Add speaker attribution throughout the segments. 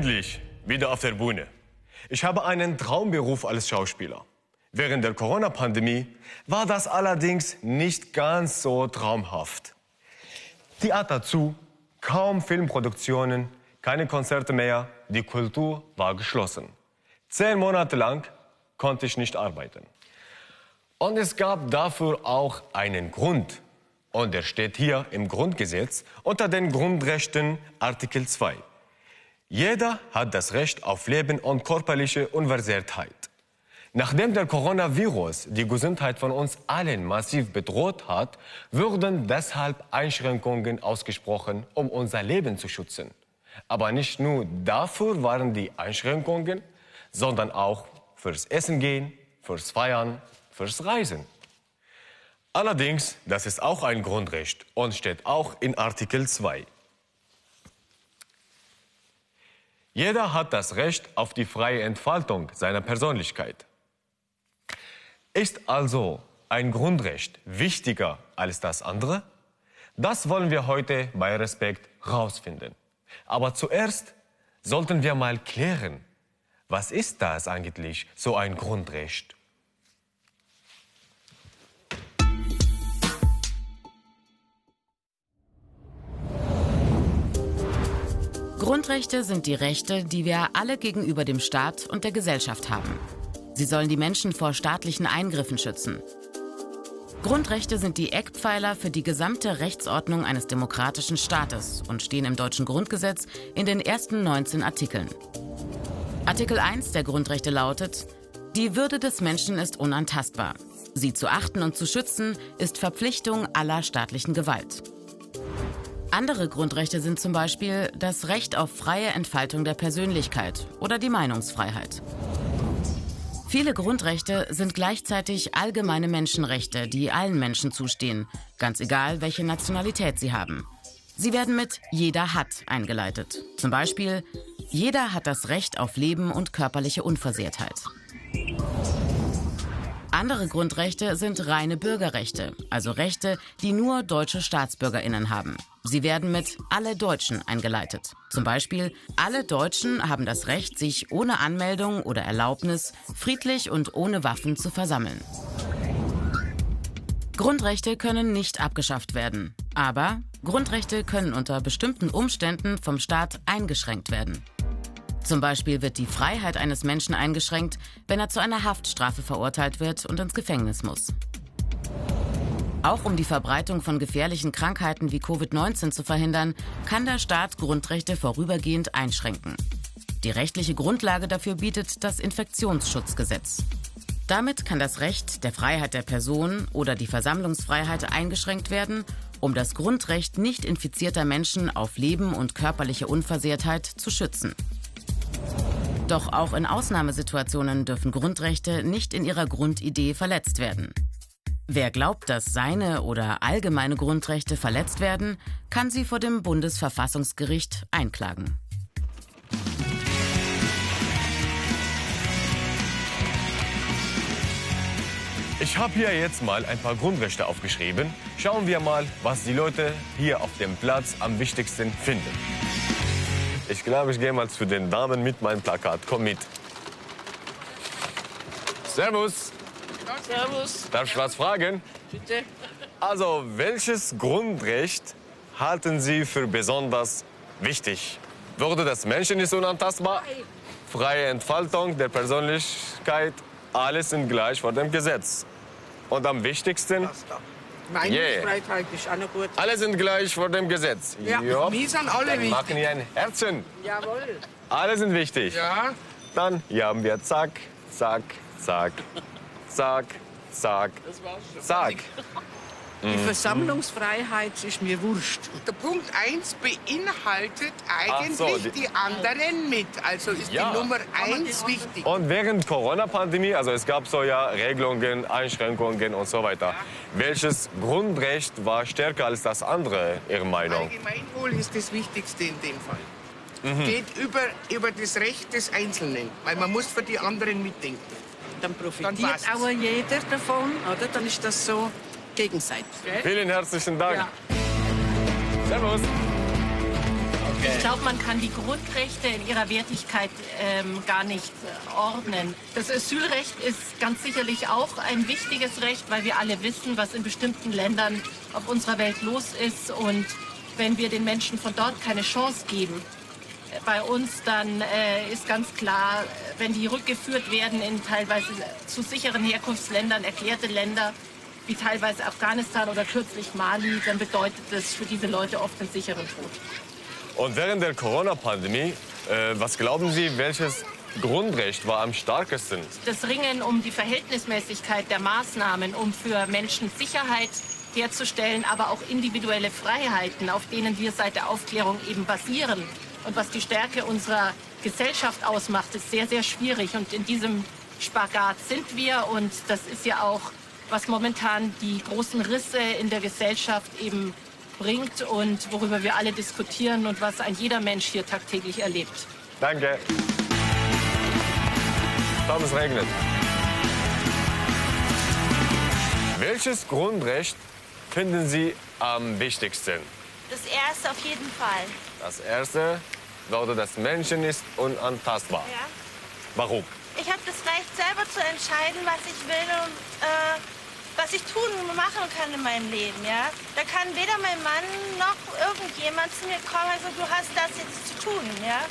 Speaker 1: Endlich wieder auf der Bühne. Ich habe einen Traumberuf als Schauspieler. Während der Corona-Pandemie war das allerdings nicht ganz so traumhaft. Theater zu, kaum Filmproduktionen, keine Konzerte mehr, die Kultur war geschlossen. Zehn Monate lang konnte ich nicht arbeiten. Und es gab dafür auch einen Grund. Und der steht hier im Grundgesetz unter den Grundrechten Artikel 2. Jeder hat das Recht auf Leben und körperliche Unversehrtheit. Nachdem der Coronavirus die Gesundheit von uns allen massiv bedroht hat, wurden deshalb Einschränkungen ausgesprochen, um unser Leben zu schützen. Aber nicht nur dafür waren die Einschränkungen, sondern auch fürs Essen gehen, fürs Feiern, fürs Reisen. Allerdings, das ist auch ein Grundrecht und steht auch in Artikel 2. Jeder hat das Recht auf die freie Entfaltung seiner Persönlichkeit. Ist also ein Grundrecht wichtiger als das andere? Das wollen wir heute bei Respekt herausfinden. Aber zuerst sollten wir mal klären, was ist das eigentlich, so ein Grundrecht?
Speaker 2: Grundrechte sind die Rechte, die wir alle gegenüber dem Staat und der Gesellschaft haben. Sie sollen die Menschen vor staatlichen Eingriffen schützen. Grundrechte sind die Eckpfeiler für die gesamte Rechtsordnung eines demokratischen Staates und stehen im deutschen Grundgesetz in den ersten 19 Artikeln. Artikel 1 der Grundrechte lautet, die Würde des Menschen ist unantastbar. Sie zu achten und zu schützen ist Verpflichtung aller staatlichen Gewalt. Andere Grundrechte sind zum Beispiel das Recht auf freie Entfaltung der Persönlichkeit oder die Meinungsfreiheit. Viele Grundrechte sind gleichzeitig allgemeine Menschenrechte, die allen Menschen zustehen, ganz egal, welche Nationalität sie haben. Sie werden mit jeder hat eingeleitet. Zum Beispiel, jeder hat das Recht auf Leben und körperliche Unversehrtheit. Andere Grundrechte sind reine Bürgerrechte, also Rechte, die nur deutsche Staatsbürgerinnen haben. Sie werden mit alle Deutschen eingeleitet. Zum Beispiel, alle Deutschen haben das Recht, sich ohne Anmeldung oder Erlaubnis friedlich und ohne Waffen zu versammeln. Grundrechte können nicht abgeschafft werden, aber Grundrechte können unter bestimmten Umständen vom Staat eingeschränkt werden. Zum Beispiel wird die Freiheit eines Menschen eingeschränkt, wenn er zu einer Haftstrafe verurteilt wird und ins Gefängnis muss. Auch um die Verbreitung von gefährlichen Krankheiten wie Covid-19 zu verhindern, kann der Staat Grundrechte vorübergehend einschränken. Die rechtliche Grundlage dafür bietet das Infektionsschutzgesetz. Damit kann das Recht der Freiheit der Person oder die Versammlungsfreiheit eingeschränkt werden, um das Grundrecht nicht infizierter Menschen auf Leben und körperliche Unversehrtheit zu schützen. Doch auch in Ausnahmesituationen dürfen Grundrechte nicht in ihrer Grundidee verletzt werden. Wer glaubt, dass seine oder allgemeine Grundrechte verletzt werden, kann sie vor dem Bundesverfassungsgericht einklagen.
Speaker 1: Ich habe hier jetzt mal ein paar Grundrechte aufgeschrieben. Schauen wir mal, was die Leute hier auf dem Platz am wichtigsten finden. Ich glaube, ich gehe mal zu den Damen mit meinem Plakat. Komm mit. Servus.
Speaker 3: Servus.
Speaker 1: Darf ich was fragen?
Speaker 3: Bitte.
Speaker 1: Also, welches Grundrecht halten Sie für besonders wichtig? Würde das Menschen ist unantastbar? Freie Entfaltung der Persönlichkeit, alles sind gleich vor dem Gesetz. Und am wichtigsten,
Speaker 3: Meinungsfreiheit ist auch gut.
Speaker 1: alle sind gleich vor dem Gesetz.
Speaker 3: Ja,
Speaker 1: Jopp.
Speaker 3: wir sind alle
Speaker 1: Dann machen
Speaker 3: wichtig.
Speaker 1: wir ein Herzchen.
Speaker 3: Jawohl.
Speaker 1: Alle sind wichtig.
Speaker 3: Ja.
Speaker 1: Dann haben wir zack, zack, zack, zack, zack,
Speaker 3: Das war's schon.
Speaker 1: zack.
Speaker 3: Die Versammlungsfreiheit ist mir wurscht.
Speaker 4: Der Punkt 1 beinhaltet eigentlich
Speaker 1: so, die-
Speaker 4: die, anderen mit. Also ist
Speaker 1: Ja.
Speaker 4: die Nummer 1 wichtig.
Speaker 1: Und während Corona-Pandemie, also es gab so ja Regelungen, Einschränkungen und so weiter. Welches Grundrecht war stärker als das andere, Ihrer Meinung?
Speaker 4: Allgemeinwohl ist das Wichtigste in dem Fall.
Speaker 1: Mhm.
Speaker 4: Geht über, über das Recht des Einzelnen, weil man muss für die anderen mitdenken.
Speaker 5: Dann
Speaker 4: Dann
Speaker 5: profitiert
Speaker 4: passt's.
Speaker 5: auch jeder davon, oder? Dann ist das so gegenseitig.
Speaker 1: Vielen herzlichen Dank.
Speaker 4: Ja.
Speaker 1: Servus.
Speaker 6: Ich glaube, man kann die Grundrechte in ihrer Wertigkeit ähm, gar nicht äh, ordnen. Das Asylrecht ist ganz sicherlich auch ein wichtiges Recht, weil wir alle wissen, was in bestimmten Ländern auf unserer Welt los ist. Und wenn wir den Menschen von dort keine Chance geben, bei uns, dann äh, ist ganz klar, wenn die rückgeführt werden in teilweise zu sicheren Herkunftsländern, erklärte Länder, wie teilweise Afghanistan oder kürzlich Mali, dann bedeutet das für diese Leute oft einen sicheren Tod.
Speaker 1: Und während der Corona-Pandemie, äh, was glauben Sie, welches Grundrecht war am stärksten?
Speaker 6: Das Ringen um die Verhältnismäßigkeit der Maßnahmen, um für Menschen Sicherheit herzustellen, aber auch individuelle Freiheiten, auf denen wir seit der Aufklärung eben basieren. Und was die Stärke unserer Gesellschaft ausmacht, ist sehr, sehr schwierig. Und in diesem Spagat sind wir. Und das ist ja auch, was momentan die großen Risse in der Gesellschaft eben bringt und worüber wir alle diskutieren und was ein jeder Mensch hier tagtäglich erlebt.
Speaker 1: Danke. Tom, es regnet. Welches Grundrecht finden Sie am wichtigsten?
Speaker 7: Das erste auf jeden Fall.
Speaker 1: Das erste würde das Menschen ist unantastbar.
Speaker 7: Ja.
Speaker 1: Warum?
Speaker 7: Ich habe das Recht, selber zu entscheiden, was ich will und äh, was ich tun und machen kann in meinem Leben. Ja? Da kann weder mein Mann noch irgendjemand zu mir kommen und sagen, du hast das jetzt zu tun. Ja?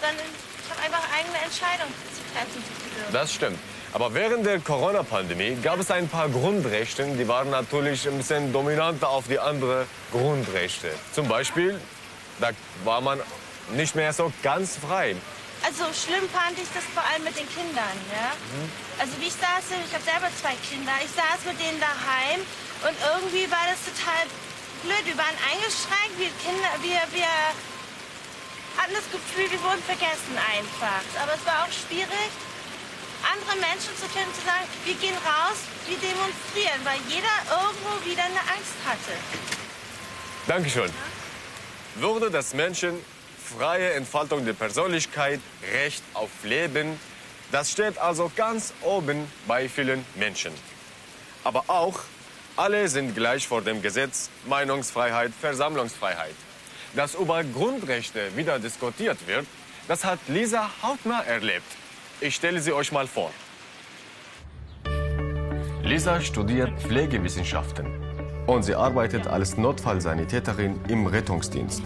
Speaker 7: Sondern ich habe einfach eigene Entscheidungen zu treffen.
Speaker 1: Das stimmt. Aber während der Corona-Pandemie gab es ein paar Grundrechte, die waren natürlich ein bisschen dominanter auf die anderen Grundrechte. Zum Beispiel, da war man nicht mehr so ganz frei.
Speaker 7: Also schlimm fand ich das vor allem mit den Kindern. Ja? Also wie ich saß, ich habe selber zwei Kinder, ich saß mit denen daheim und irgendwie war das total blöd. Wir waren eingeschränkt, wir Kinder, wir, wir hatten das Gefühl, wir wurden vergessen einfach. Aber es war auch schwierig, andere Menschen zu finden, zu sagen, wir gehen raus, wir demonstrieren, weil jeder irgendwo wieder eine Angst hatte.
Speaker 1: Dankeschön. Würde das Menschen freie Entfaltung der Persönlichkeit, Recht auf Leben, das steht also ganz oben bei vielen Menschen. Aber auch alle sind gleich vor dem Gesetz, Meinungsfreiheit, Versammlungsfreiheit. Dass über Grundrechte wieder diskutiert wird, das hat Lisa Hautner erlebt. Ich stelle sie euch mal vor. Lisa studiert Pflegewissenschaften und sie arbeitet als Notfallsanitäterin im Rettungsdienst.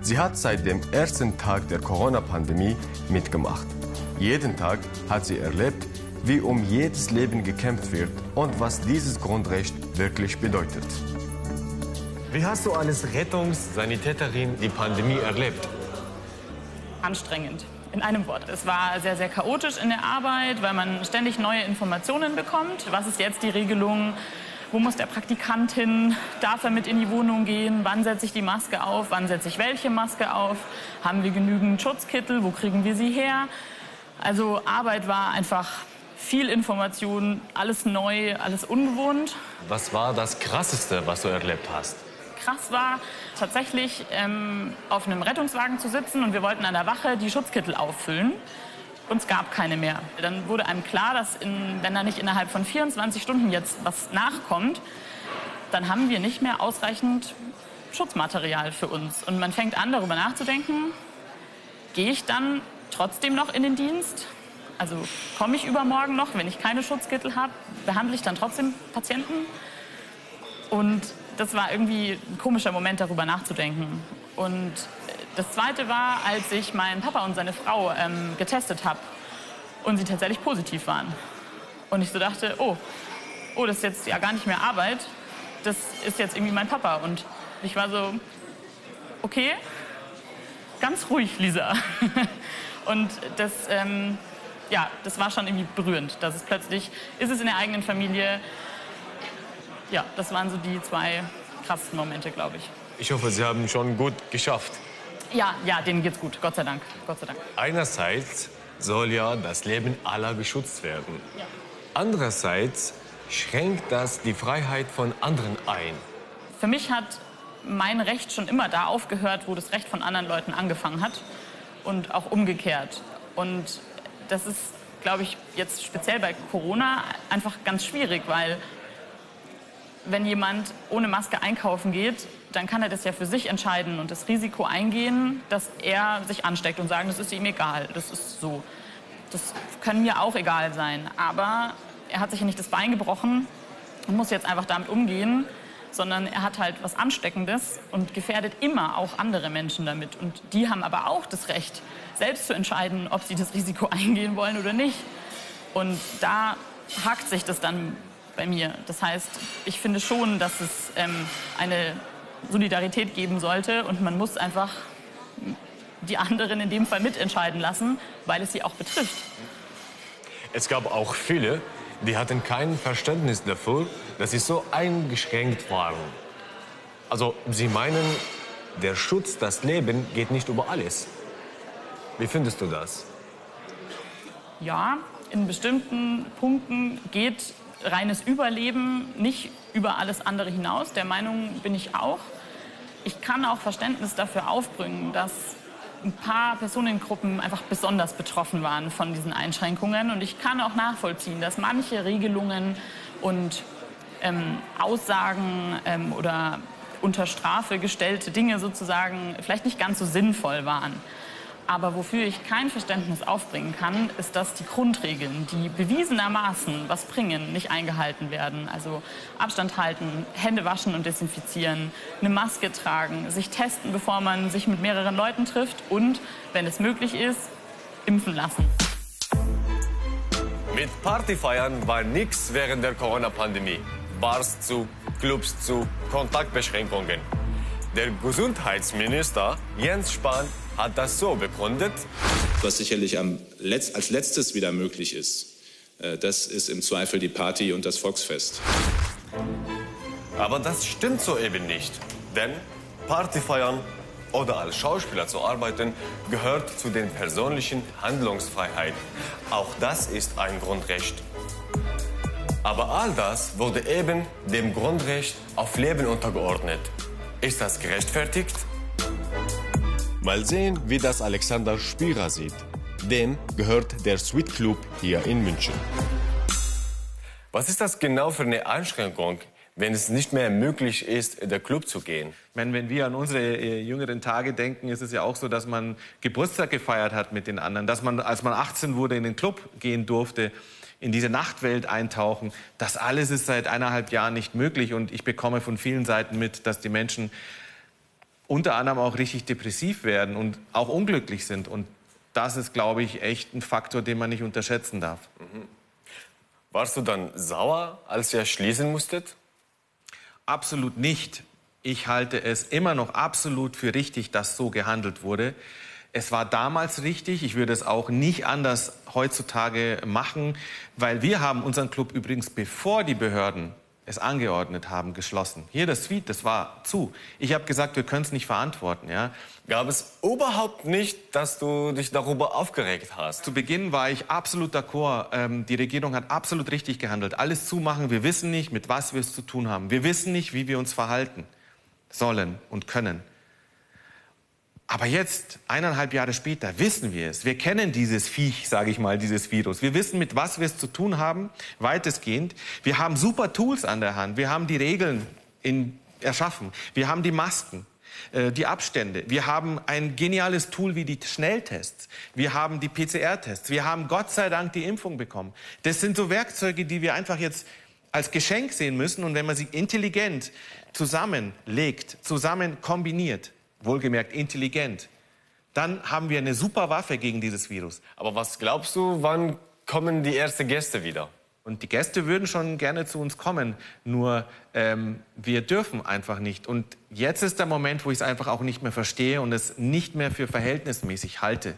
Speaker 1: Sie hat seit dem ersten Tag der Corona-Pandemie mitgemacht. Jeden Tag hat sie erlebt, wie um jedes Leben gekämpft wird und was dieses Grundrecht wirklich bedeutet. Wie hast du als Rettungssanitäterin die Pandemie erlebt?
Speaker 8: Anstrengend. In einem Wort. Es war sehr, sehr chaotisch in der Arbeit, weil man ständig neue Informationen bekommt. Was ist jetzt die Regelung? Wo muss der Praktikant hin? Darf er mit in die Wohnung gehen? Wann setze ich die Maske auf? Wann setze ich welche Maske auf? Haben wir genügend Schutzkittel? Wo kriegen wir sie her? Also Arbeit war einfach viel Information, alles neu, alles ungewohnt.
Speaker 1: Was war das Krasseste, was du erlebt hast?
Speaker 8: Krass war tatsächlich ähm, auf einem Rettungswagen zu sitzen und wir wollten an der Wache die Schutzkittel auffüllen. Und es gab keine mehr. Dann wurde einem klar, dass in, wenn da nicht innerhalb von 24 Stunden jetzt was nachkommt, dann haben wir nicht mehr ausreichend Schutzmaterial für uns. Und man fängt an, darüber nachzudenken, gehe ich dann trotzdem noch in den Dienst? Also komme ich übermorgen noch, wenn ich keine Schutzkittel habe? Behandle ich dann trotzdem Patienten? Und das war irgendwie ein komischer Moment, darüber nachzudenken. Und das Zweite war, als ich meinen Papa und seine Frau ähm, getestet habe und sie tatsächlich positiv waren. Und ich so dachte, oh, oh, das ist jetzt ja gar nicht mehr Arbeit, das ist jetzt irgendwie mein Papa. Und ich war so, okay, ganz ruhig, Lisa. und das, ähm, ja, das war schon irgendwie berührend, dass es plötzlich, ist es in der eigenen Familie, ja, das waren so die zwei krassesten Momente, glaube ich.
Speaker 1: Ich hoffe, Sie haben schon gut geschafft.
Speaker 8: Ja, ja, denen geht's gut, Gott sei Dank, Gott sei Dank.
Speaker 1: Einerseits soll ja das Leben aller geschützt werden.
Speaker 8: Ja.
Speaker 1: Andererseits schränkt das die Freiheit von anderen ein.
Speaker 8: Für mich hat mein Recht schon immer da aufgehört, wo das Recht von anderen Leuten angefangen hat und auch umgekehrt. Und das ist, glaube ich, jetzt speziell bei Corona einfach ganz schwierig, weil wenn jemand ohne Maske einkaufen geht, dann kann er das ja für sich entscheiden und das Risiko eingehen, dass er sich ansteckt und sagen, das ist ihm egal, das ist so. Das kann mir auch egal sein. Aber er hat sich ja nicht das Bein gebrochen und muss jetzt einfach damit umgehen, sondern er hat halt was Ansteckendes und gefährdet immer auch andere Menschen damit. Und die haben aber auch das Recht, selbst zu entscheiden, ob sie das Risiko eingehen wollen oder nicht. Und da hakt sich das dann bei mir. Das heißt, ich finde schon, dass es ähm, eine Solidarität geben sollte und man muss einfach die anderen in dem Fall mitentscheiden lassen, weil es sie auch betrifft.
Speaker 1: Es gab auch viele, die hatten kein Verständnis dafür, dass sie so eingeschränkt waren. Also sie meinen, der Schutz, das Leben geht nicht über alles. Wie findest du das?
Speaker 8: Ja, in bestimmten Punkten geht reines Überleben nicht über alles andere hinaus. Der Meinung bin ich auch. Ich kann auch Verständnis dafür aufbringen, dass ein paar Personengruppen einfach besonders betroffen waren von diesen Einschränkungen. Und ich kann auch nachvollziehen, dass manche Regelungen und ähm, Aussagen ähm, oder unter Strafe gestellte Dinge sozusagen vielleicht nicht ganz so sinnvoll waren. Aber wofür ich kein Verständnis aufbringen kann, ist, dass die Grundregeln, die bewiesenermaßen was bringen, nicht eingehalten werden. Also Abstand halten, Hände waschen und desinfizieren, eine Maske tragen, sich testen, bevor man sich mit mehreren Leuten trifft und, wenn es möglich ist, impfen lassen.
Speaker 1: Mit Partyfeiern war nichts während der Corona-Pandemie. Bars zu, Clubs zu, Kontaktbeschränkungen. Der Gesundheitsminister Jens Spahn hat das so begründet.
Speaker 9: Was sicherlich Letz-, als letztes wieder möglich ist, äh, das ist im Zweifel die Party und das Volksfest.
Speaker 1: Aber das stimmt so eben nicht. Denn Partyfeiern oder als Schauspieler zu arbeiten gehört zu den persönlichen Handlungsfreiheiten. Auch das ist ein Grundrecht. Aber all das wurde eben dem Grundrecht auf Leben untergeordnet. Ist das gerechtfertigt? Mal sehen, wie das Alexander Spierer sieht. Dem gehört der Sweet Club hier in München. Was ist das genau für eine Einschränkung, wenn es nicht mehr möglich ist, in der Club zu gehen?
Speaker 10: Meine, wenn wir an unsere äh, jüngeren Tage denken, ist es ja auch so, dass man Geburtstag gefeiert hat mit den anderen, dass man, als man 18 wurde, in den Club gehen durfte in diese Nachtwelt eintauchen. Das alles ist seit eineinhalb Jahren nicht möglich und ich bekomme von vielen Seiten mit, dass die Menschen unter anderem auch richtig depressiv werden und auch unglücklich sind. Und das ist, glaube ich, echt ein Faktor, den man nicht unterschätzen darf. Mhm.
Speaker 1: Warst du dann sauer, als ihr schließen musstet?
Speaker 10: Absolut nicht. Ich halte es immer noch absolut für richtig, dass so gehandelt wurde. Es war damals richtig. Ich würde es auch nicht anders heutzutage machen, weil wir haben unseren Club übrigens, bevor die Behörden es angeordnet haben, geschlossen. Hier das Suite, das war zu. Ich habe gesagt, wir können es nicht verantworten. Ja.
Speaker 1: Gab es überhaupt nicht, dass du dich darüber aufgeregt hast?
Speaker 10: Zu Beginn war ich absolut d'accord. Ähm, die Regierung hat absolut richtig gehandelt. Alles zumachen. Wir wissen nicht, mit was wir es zu tun haben. Wir wissen nicht, wie wir uns verhalten sollen und können. Aber jetzt, eineinhalb Jahre später, wissen wir es. Wir kennen dieses Viech, sage ich mal, dieses Virus. Wir wissen, mit was wir es zu tun haben, weitestgehend. Wir haben super Tools an der Hand. Wir haben die Regeln in, erschaffen. Wir haben die Masken, äh, die Abstände. Wir haben ein geniales Tool wie die Schnelltests. Wir haben die PCR-Tests. Wir haben Gott sei Dank die Impfung bekommen. Das sind so Werkzeuge, die wir einfach jetzt als Geschenk sehen müssen. Und wenn man sie intelligent zusammenlegt, zusammen kombiniert, wohlgemerkt intelligent, dann haben wir eine super Waffe gegen dieses Virus.
Speaker 1: Aber was glaubst du, wann kommen die ersten Gäste wieder?
Speaker 10: Und die Gäste würden schon gerne zu uns kommen, nur ähm, wir dürfen einfach nicht. Und jetzt ist der Moment, wo ich es einfach auch nicht mehr verstehe und es nicht mehr für verhältnismäßig halte.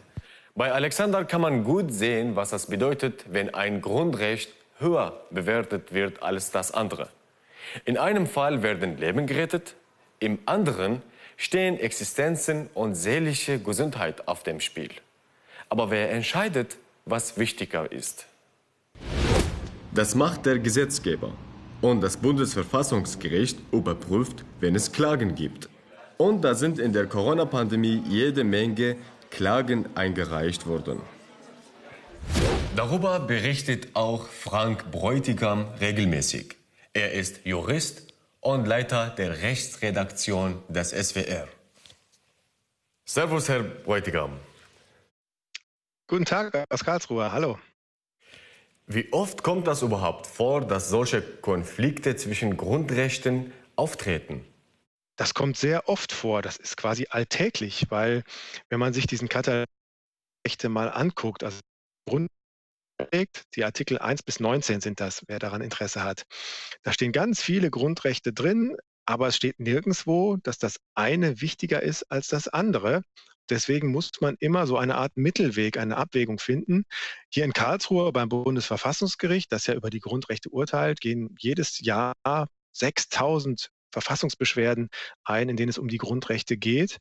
Speaker 1: Bei Alexander kann man gut sehen, was das bedeutet, wenn ein Grundrecht höher bewertet wird als das andere. In einem Fall werden Leben gerettet, im anderen stehen Existenzen und seelische Gesundheit auf dem Spiel. Aber wer entscheidet, was wichtiger ist? Das macht der Gesetzgeber. Und das Bundesverfassungsgericht überprüft, wenn es Klagen gibt. Und da sind in der Corona-Pandemie jede Menge Klagen eingereicht worden. Darüber berichtet auch Frank Bräutigam regelmäßig. Er ist Jurist und Leiter der Rechtsredaktion des SWR. Servus, Herr Bräutigam.
Speaker 11: Guten Tag aus Karlsruhe, hallo.
Speaker 1: Wie oft kommt das überhaupt vor, dass solche Konflikte zwischen Grundrechten auftreten?
Speaker 11: Das kommt sehr oft vor. Das ist quasi alltäglich, weil wenn man sich diesen Katalog mal anguckt, also Grundrecht, die Artikel 1 bis 19 sind das, wer daran Interesse hat. Da stehen ganz viele Grundrechte drin, aber es steht nirgendwo, dass das eine wichtiger ist als das andere. Deswegen muss man immer so eine Art Mittelweg, eine Abwägung finden. Hier in Karlsruhe beim Bundesverfassungsgericht, das ja über die Grundrechte urteilt, gehen jedes Jahr 6000 Verfassungsbeschwerden ein, in denen es um die Grundrechte geht.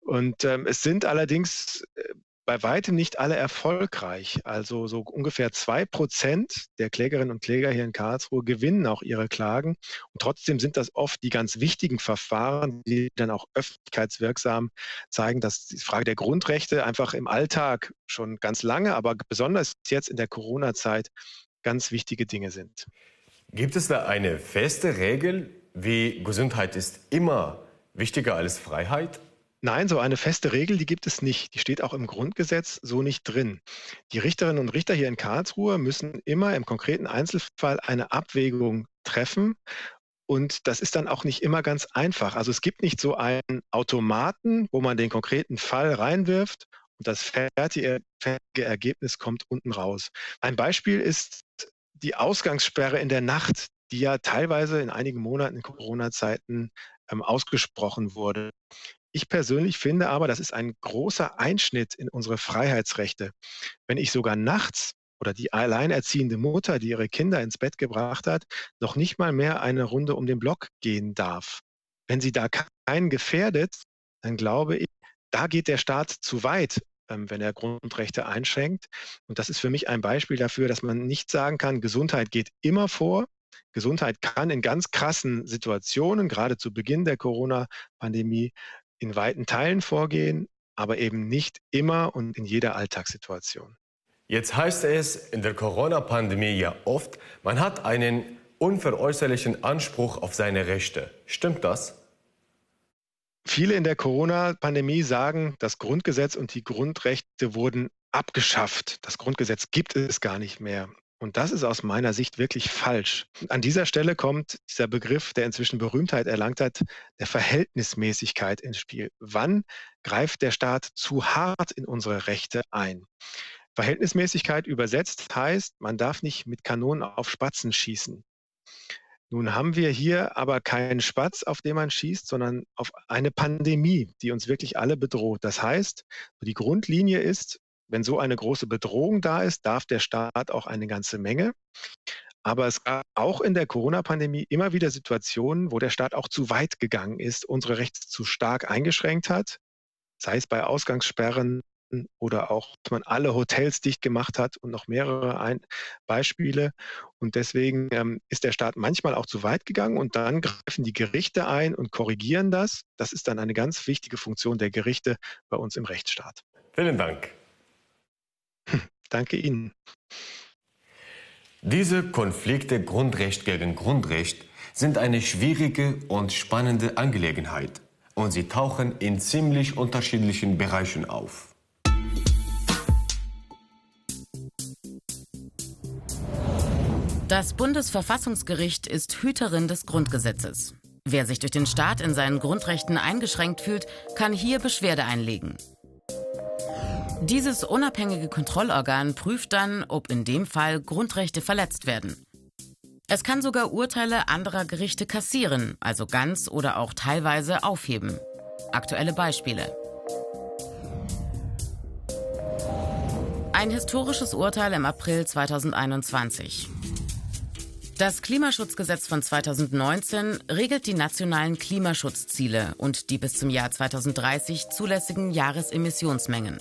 Speaker 11: Und ähm, es sind allerdings äh, bei weitem nicht alle erfolgreich. Also so ungefähr zwei Prozent der Klägerinnen und Kläger hier in Karlsruhe gewinnen auch ihre Klagen. Und trotzdem sind das oft die ganz wichtigen Verfahren, die dann auch öffentlichkeitswirksam zeigen, dass die Frage der Grundrechte einfach im Alltag schon ganz lange, aber besonders jetzt in der Corona-Zeit ganz wichtige Dinge sind.
Speaker 1: Gibt es da eine feste Regel, wie Gesundheit ist immer wichtiger als Freiheit?
Speaker 11: Nein, so eine feste Regel, die gibt es nicht. Die steht auch im Grundgesetz so nicht drin. Die Richterinnen und Richter hier in Karlsruhe müssen immer im konkreten Einzelfall eine Abwägung treffen. Und das ist dann auch nicht immer ganz einfach. Also es gibt nicht so einen Automaten, wo man den konkreten Fall reinwirft und das fertige, Ergebnis kommt unten raus. Ein Beispiel ist die Ausgangssperre in der Nacht, die ja teilweise in einigen Monaten in Corona-Zeiten ähm, ausgesprochen wurde. Ich persönlich finde aber, das ist ein großer Einschnitt in unsere Freiheitsrechte. Wenn ich sogar nachts oder die alleinerziehende Mutter, die ihre Kinder ins Bett gebracht hat, noch nicht mal mehr eine Runde um den Block gehen darf. Wenn sie da keinen gefährdet, dann glaube ich, da geht der Staat zu weit, ähm, wenn er Grundrechte einschränkt. Und das ist für mich ein Beispiel dafür, dass man nicht sagen kann, Gesundheit geht immer vor. Gesundheit kann in ganz krassen Situationen, gerade zu Beginn der Corona-Pandemie, in weiten Teilen vorgehen, aber eben nicht immer und in jeder Alltagssituation.
Speaker 1: Jetzt heißt es in der Corona-Pandemie ja oft, man hat einen unveräußerlichen Anspruch auf seine Rechte. Stimmt das?
Speaker 11: Viele in der Corona-Pandemie sagen, das Grundgesetz und die Grundrechte wurden abgeschafft. Das Grundgesetz gibt es gar nicht mehr. Und das ist aus meiner Sicht wirklich falsch. An dieser Stelle kommt dieser Begriff, der inzwischen Berühmtheit erlangt hat, der Verhältnismäßigkeit ins Spiel. Wann greift der Staat zu hart in unsere Rechte ein? Verhältnismäßigkeit übersetzt heißt, man darf nicht mit Kanonen auf Spatzen schießen. Nun haben wir hier aber keinen Spatz, auf den man schießt, sondern auf eine Pandemie, die uns wirklich alle bedroht. Das heißt, die Grundlinie ist, wenn so eine große Bedrohung da ist, darf der Staat auch eine ganze Menge. Aber es gab auch in der Corona-Pandemie immer wieder Situationen, wo der Staat auch zu weit gegangen ist, unsere Rechte zu stark eingeschränkt hat, sei es bei Ausgangssperren oder auch, dass man alle Hotels dicht gemacht hat und noch mehrere Ein Beispiele. Und deswegen ähm, ist der Staat manchmal auch zu weit gegangen und dann greifen die Gerichte ein und korrigieren das. Das ist dann eine ganz wichtige Funktion der Gerichte bei uns im Rechtsstaat.
Speaker 1: Vielen Dank.
Speaker 11: Danke Ihnen.
Speaker 1: Diese Konflikte Grundrecht gegen Grundrecht sind eine schwierige und spannende Angelegenheit und sie tauchen in ziemlich unterschiedlichen Bereichen auf.
Speaker 2: Das Bundesverfassungsgericht ist Hüterin des Grundgesetzes. Wer sich durch den Staat in seinen Grundrechten eingeschränkt fühlt, kann hier Beschwerde einlegen. Dieses unabhängige Kontrollorgan prüft dann, ob in dem Fall Grundrechte verletzt werden. Es kann sogar Urteile anderer Gerichte kassieren, also ganz oder auch teilweise aufheben. Aktuelle Beispiele. Ein historisches Urteil im April 2021. Das Klimaschutzgesetz von 2019 regelt die nationalen Klimaschutzziele und die bis zum Jahr 2030 zulässigen Jahresemissionsmengen.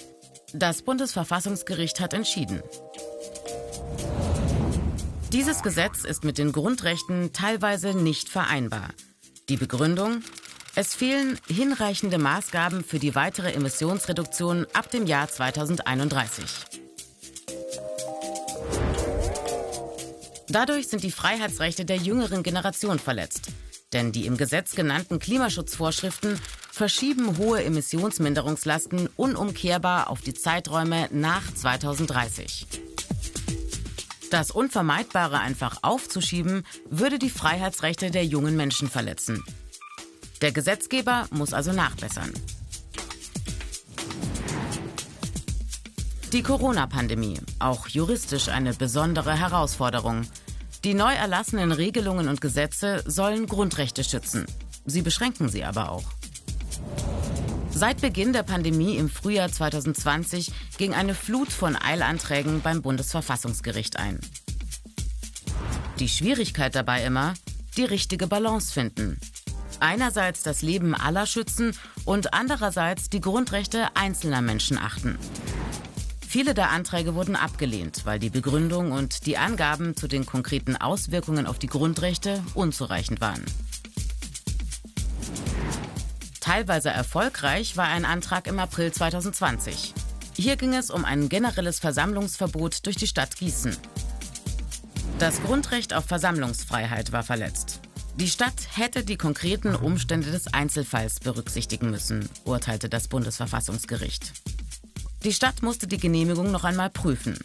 Speaker 2: Das Bundesverfassungsgericht hat entschieden. Dieses Gesetz ist mit den Grundrechten teilweise nicht vereinbar. Die Begründung? Es fehlen hinreichende Maßgaben für die weitere Emissionsreduktion ab dem Jahr 2031. Dadurch sind die Freiheitsrechte der jüngeren Generation verletzt. Denn die im Gesetz genannten Klimaschutzvorschriften verschieben hohe Emissionsminderungslasten unumkehrbar auf die Zeiträume nach 2030. Das Unvermeidbare einfach aufzuschieben, würde die Freiheitsrechte der jungen Menschen verletzen. Der Gesetzgeber muss also nachbessern. Die Corona-Pandemie, auch juristisch eine besondere Herausforderung. Die neu erlassenen Regelungen und Gesetze sollen Grundrechte schützen. Sie beschränken sie aber auch. Seit Beginn der Pandemie im Frühjahr 2020 ging eine Flut von Eilanträgen beim Bundesverfassungsgericht ein. Die Schwierigkeit dabei immer, die richtige Balance finden. Einerseits das Leben aller schützen und andererseits die Grundrechte einzelner Menschen achten. Viele der Anträge wurden abgelehnt, weil die Begründung und die Angaben zu den konkreten Auswirkungen auf die Grundrechte unzureichend waren. Teilweise erfolgreich war ein Antrag im April 2020. Hier ging es um ein generelles Versammlungsverbot durch die Stadt Gießen. Das Grundrecht auf Versammlungsfreiheit war verletzt. Die Stadt hätte die konkreten Umstände des Einzelfalls berücksichtigen müssen, urteilte das Bundesverfassungsgericht. Die Stadt musste die Genehmigung noch einmal prüfen.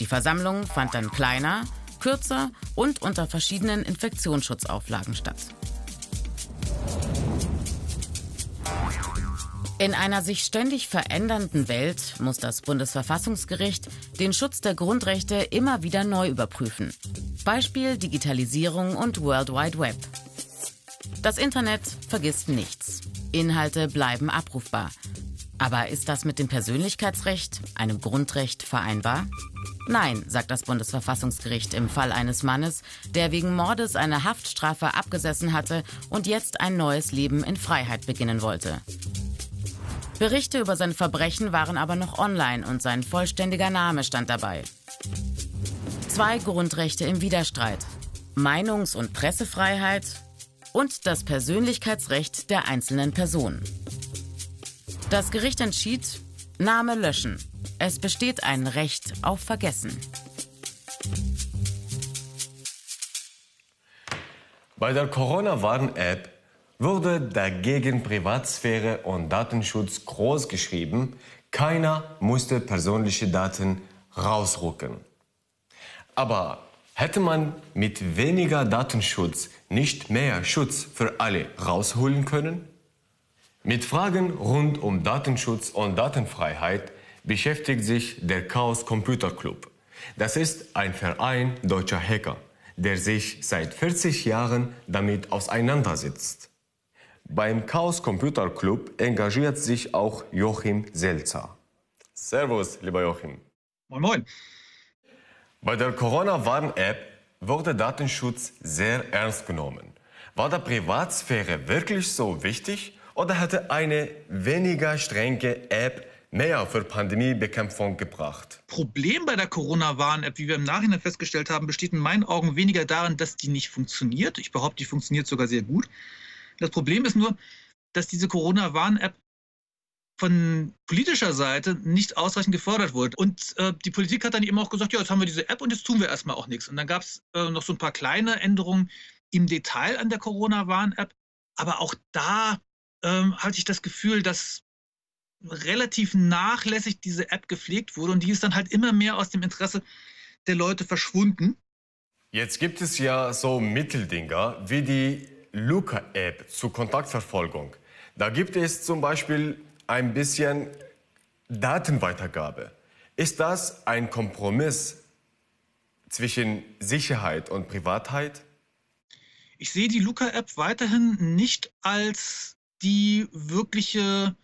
Speaker 2: Die Versammlung fand dann kleiner, kürzer und unter verschiedenen Infektionsschutzauflagen statt. In einer sich ständig verändernden Welt muss das Bundesverfassungsgericht den Schutz der Grundrechte immer wieder neu überprüfen. Beispiel Digitalisierung und World Wide Web. Das Internet vergisst nichts. Inhalte bleiben abrufbar. Aber ist das mit dem Persönlichkeitsrecht, einem Grundrecht, vereinbar? Nein, sagt das Bundesverfassungsgericht im Fall eines Mannes, der wegen Mordes eine Haftstrafe abgesessen hatte und jetzt ein neues Leben in Freiheit beginnen wollte. Berichte über sein Verbrechen waren aber noch online und sein vollständiger Name stand dabei. Zwei Grundrechte im Widerstreit. Meinungs- und Pressefreiheit und das Persönlichkeitsrecht der einzelnen Person. Das Gericht entschied, Name löschen. Es besteht ein Recht auf Vergessen.
Speaker 1: Bei der Corona-Warn-App wurde dagegen Privatsphäre und Datenschutz groß geschrieben. Keiner musste persönliche Daten rausrücken. Aber hätte man mit weniger Datenschutz nicht mehr Schutz für alle rausholen können? Mit Fragen rund um Datenschutz und Datenfreiheit beschäftigt sich der Chaos Computer Club. Das ist ein Verein deutscher Hacker, der sich seit 40 Jahren damit auseinandersetzt. Beim Chaos Computer Club engagiert sich auch Joachim Selzer. Servus, lieber Joachim.
Speaker 12: Moin, moin.
Speaker 1: Bei der Corona-Warn-App wurde Datenschutz sehr ernst genommen. War der Privatsphäre wirklich so wichtig oder hätte eine weniger strenge App mehr für Pandemiebekämpfung gebracht?
Speaker 12: Problem bei der Corona-Warn-App, wie wir im Nachhinein festgestellt haben, besteht in meinen Augen weniger darin, dass die nicht funktioniert. Ich behaupte, die funktioniert sogar sehr gut. Das Problem ist nur, dass diese Corona-Warn-App von politischer Seite nicht ausreichend gefördert wurde. Und äh, die Politik hat dann eben auch gesagt, ja, jetzt haben wir diese App und jetzt tun wir erstmal auch nichts. Und dann gab es äh, noch so ein paar kleine Änderungen im Detail an der Corona-Warn-App. Aber auch da ähm, hatte ich das Gefühl, dass relativ nachlässig diese App gepflegt wurde und die ist dann halt immer mehr aus dem Interesse der Leute verschwunden.
Speaker 1: Jetzt gibt es ja so Mitteldinger wie die Luca-App zur Kontaktverfolgung. Da gibt es zum Beispiel ein bisschen Datenweitergabe. Ist das ein Kompromiss zwischen Sicherheit und Privatheit?
Speaker 12: Ich sehe die Luca-App weiterhin nicht als die wirkliche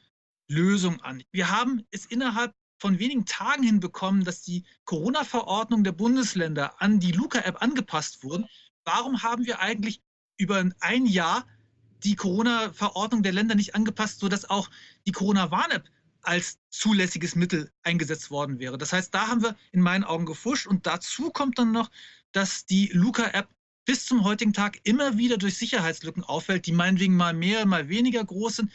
Speaker 12: Lösung an. Wir haben es innerhalb von wenigen Tagen hinbekommen, dass die Corona-Verordnung der Bundesländer an die Luca-App angepasst wurden. Warum haben wir eigentlich über ein Jahr die Corona-Verordnung der Länder nicht angepasst, sodass auch die Corona-Warn-App als zulässiges Mittel eingesetzt worden wäre? Das heißt, da haben wir in meinen Augen gefuscht. Und dazu kommt dann noch, dass die Luca-App bis zum heutigen Tag immer wieder durch Sicherheitslücken auffällt, die meinetwegen mal mehr, mal weniger groß sind.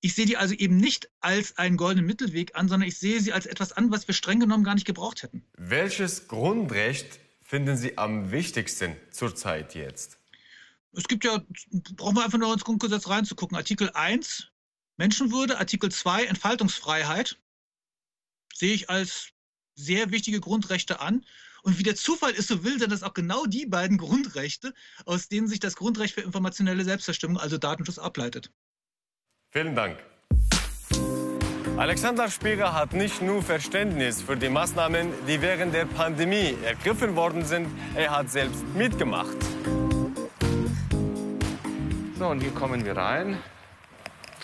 Speaker 12: Ich sehe die also eben nicht als einen goldenen Mittelweg an, sondern ich sehe sie als etwas an, was wir streng genommen gar nicht gebraucht hätten.
Speaker 1: Welches Grundrecht finden Sie am wichtigsten zurzeit jetzt?
Speaker 12: Es gibt ja, brauchen wir einfach nur ins Grundgesetz reinzugucken. Artikel 1 Menschenwürde, Artikel 2 Entfaltungsfreiheit sehe ich als sehr wichtige Grundrechte an. Und wie der Zufall es so will, sind das auch genau die beiden Grundrechte, aus denen sich das Grundrecht für informationelle Selbstbestimmung, also Datenschutz, ableitet.
Speaker 1: Vielen Dank. Alexander Spieger hat nicht nur Verständnis für die Maßnahmen, die während der Pandemie ergriffen worden sind, er hat selbst mitgemacht.
Speaker 10: So, und hier kommen wir rein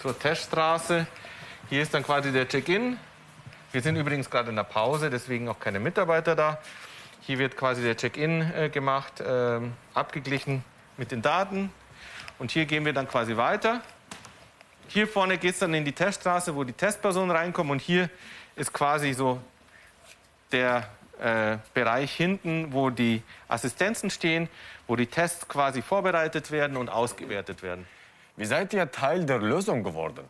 Speaker 10: zur Teststraße. Hier ist dann quasi der Check-in. Wir sind übrigens gerade in der Pause, deswegen auch keine Mitarbeiter da. Hier wird quasi der Check-in äh, gemacht, äh, abgeglichen mit den Daten. Und hier gehen wir dann quasi weiter. Hier vorne geht es dann in die Teststraße, wo die Testpersonen reinkommen. Und hier ist quasi so der äh, Bereich hinten, wo die Assistenzen stehen, wo die Tests quasi vorbereitet werden und ausgewertet werden.
Speaker 1: Wie seid ihr Teil der Lösung geworden?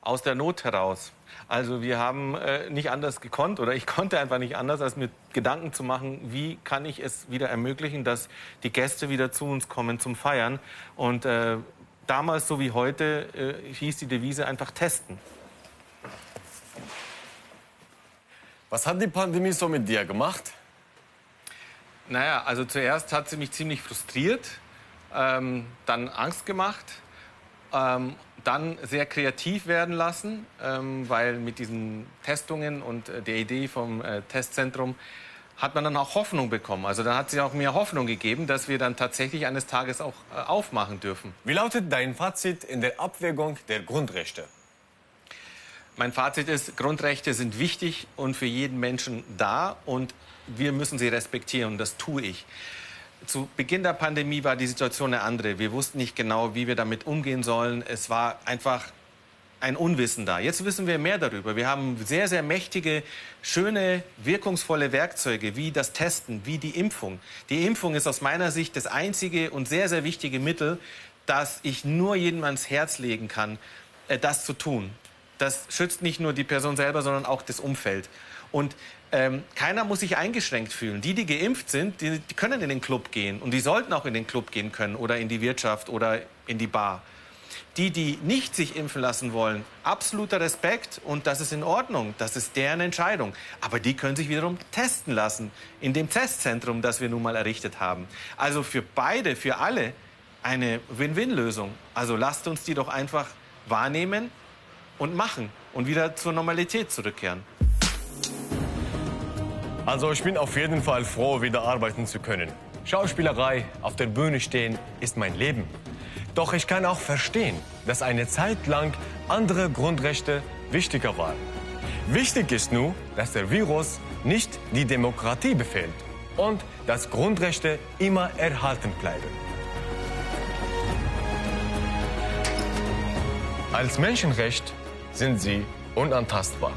Speaker 10: Aus der Not heraus. Also wir haben äh, nicht anders gekonnt oder ich konnte einfach nicht anders, als mir Gedanken zu machen, wie kann ich es wieder ermöglichen, dass die Gäste wieder zu uns kommen zum Feiern. Und äh, damals so wie heute äh, hieß die Devise einfach testen.
Speaker 1: Was hat die Pandemie so mit dir gemacht?
Speaker 10: Naja, also zuerst hat sie mich ziemlich frustriert, ähm, dann Angst gemacht, ähm, dann sehr kreativ werden lassen, ähm, weil mit diesen Testungen und äh, der Idee vom äh, Testzentrum hat man dann auch Hoffnung bekommen. Also dann hat sie auch mehr Hoffnung gegeben, dass wir dann tatsächlich eines Tages auch äh, aufmachen dürfen.
Speaker 1: Wie lautet dein Fazit in der Abwägung der Grundrechte?
Speaker 10: Mein Fazit ist, Grundrechte sind wichtig und für jeden Menschen da und wir müssen sie respektieren. Das tue ich. Zu Beginn der Pandemie war die Situation eine andere. Wir wussten nicht genau, wie wir damit umgehen sollen. Es war einfach ein Unwissen da. Jetzt wissen wir mehr darüber. Wir haben sehr, sehr mächtige, schöne, wirkungsvolle Werkzeuge wie das Testen, wie die Impfung. Die Impfung ist aus meiner Sicht das einzige und sehr, sehr wichtige Mittel, das ich nur jedem ans Herz legen kann, äh, das zu tun. Das schützt nicht nur die Person selber, sondern auch das Umfeld. Und ähm, keiner muss sich eingeschränkt fühlen. Die, die geimpft sind, die, die können in den Club gehen und die sollten auch in den Club gehen können oder in die Wirtschaft oder in die Bar. Die, die nicht sich impfen lassen wollen, absoluter Respekt und das ist in Ordnung. Das ist deren Entscheidung. Aber die können sich wiederum testen lassen in dem Testzentrum, das wir nun mal errichtet haben. Also für beide, für alle eine Win-Win-Lösung. Also lasst uns die doch einfach wahrnehmen und machen und wieder zur Normalität zurückkehren.
Speaker 1: Also ich bin auf jeden Fall froh, wieder arbeiten zu können. Schauspielerei, auf der Bühne stehen, ist mein Leben. Doch ich kann auch verstehen, dass eine Zeit lang andere Grundrechte wichtiger waren. Wichtig ist nur, dass der Virus nicht die Demokratie befehlt und dass Grundrechte immer erhalten bleiben. Als Menschenrecht sind sie unantastbar.